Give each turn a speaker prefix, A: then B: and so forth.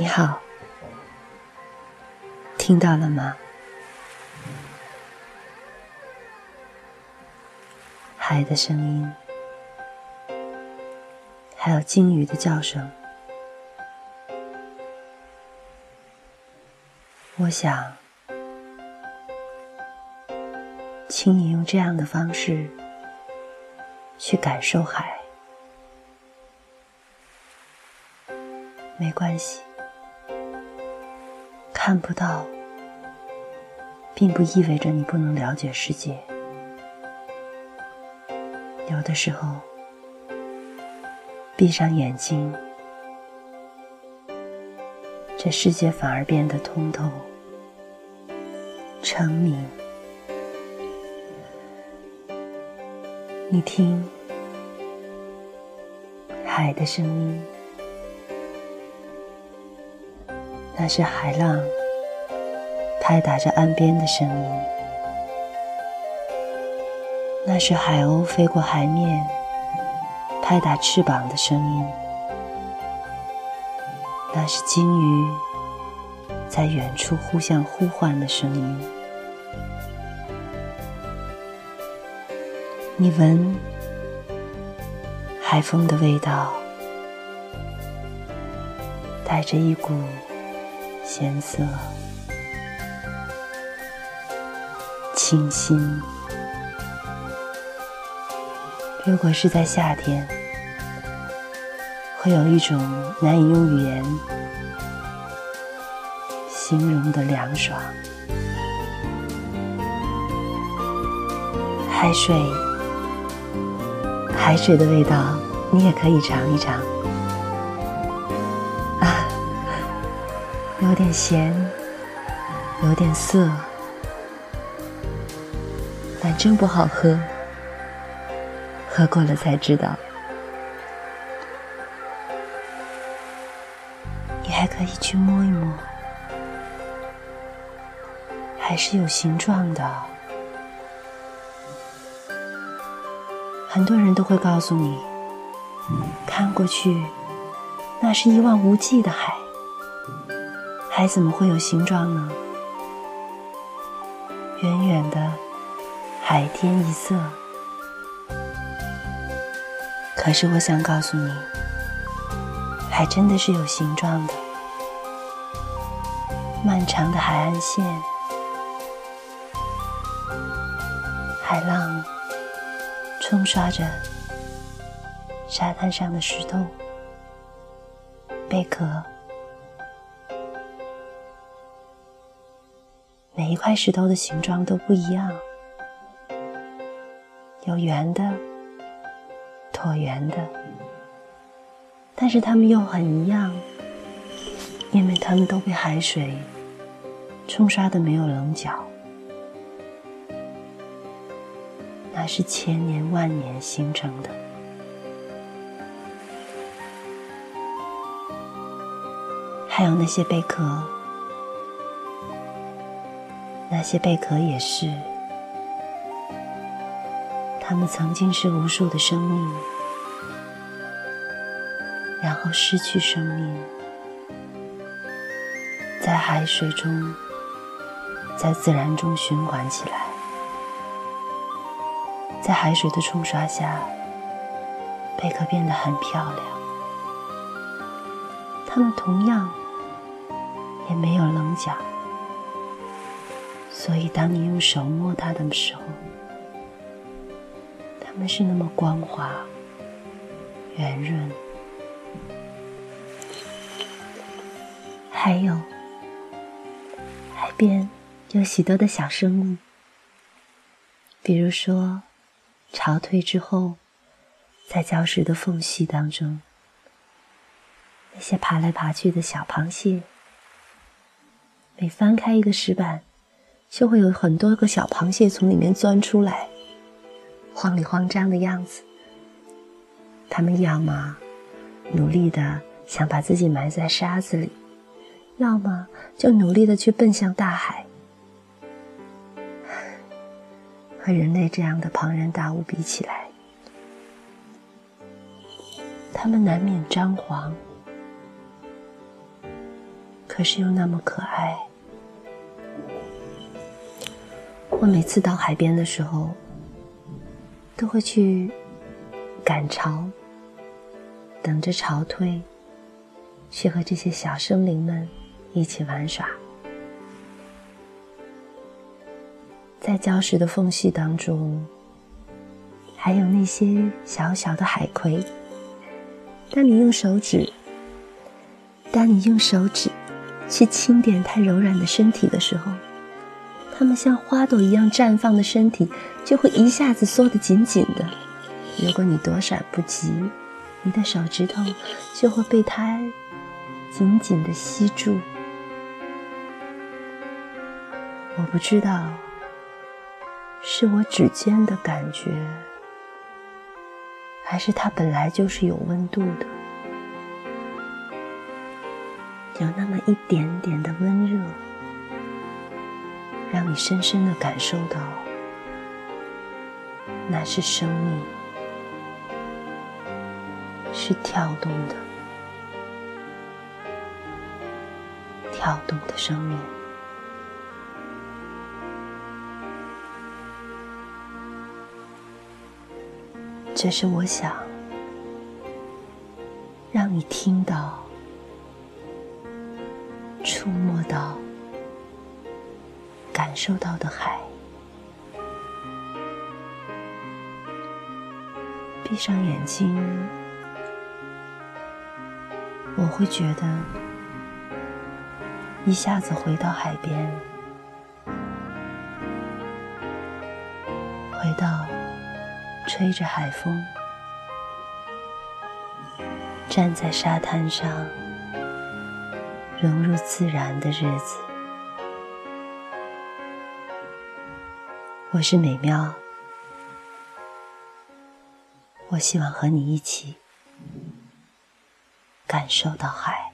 A: 你好，听到了吗？海的声音，还有鲸鱼的叫声。我想，请你用这样的方式去感受海。没关系。看不到，并不意味着你不能了解世界。有的时候，闭上眼睛，这世界反而变得通透、澄明。你听，海的声音。那是海浪拍打着岸边的声音，那是海鸥飞过海面拍打翅膀的声音，那是鲸鱼在远处互相呼唤的声音。你闻海风的味道，带着一股。咸涩，清新。如果是在夏天，会有一种难以用语言形容的凉爽。海水，海水的味道，你也可以尝一尝。啊有点咸，有点涩，但真不好喝。喝过了才知道。你还可以去摸一摸，还是有形状的。很多人都会告诉你，看过去，那是一望无际的海。海怎么会有形状呢？远远的海天一色。可是我想告诉你，海真的是有形状的。漫长的海岸线，海浪冲刷着沙滩上的石头、贝壳。每一块石头的形状都不一样，有圆的、椭圆的，但是它们又很一样，因为它们都被海水冲刷的没有棱角，那是千年万年形成的。还有那些贝壳。那些贝壳也是，它们曾经是无数的生命，然后失去生命，在海水中，在自然中循环起来，在海水的冲刷下，贝壳变得很漂亮。它们同样也没有棱角。所以，当你用手摸它的时候，们是那么光滑、圆润。还有，海边有许多的小生物，比如说，潮退之后，在礁石的缝隙当中，那些爬来爬去的小螃蟹，每翻开一个石板。就会有很多个小螃蟹从里面钻出来，慌里慌张的样子。他们要么努力的想把自己埋在沙子里，要么就努力的去奔向大海。和人类这样的庞然大物比起来，它们难免张狂，可是又那么可爱。我每次到海边的时候，都会去赶潮，等着潮退，去和这些小生灵们一起玩耍。在礁石的缝隙当中，还有那些小小的海葵。当你用手指，当你用手指去轻点它柔软的身体的时候，它们像花朵一样绽放的身体就会一下子缩得紧紧的。如果你躲闪不及，你的手指头就会被它紧紧的吸住。我不知道。是我指尖的感觉，还是它本来就是有温度的？有那么一点点的温热，你深深的感受到，那是生命，是跳动的，跳动的生命。这是我想让你听到、触摸到、感受到的海。闭上眼睛，我会觉得一下子回到海边，回到。吹着海风，站在沙滩上，融入自然的日子。我是美妙，我希望和你一起感受到海。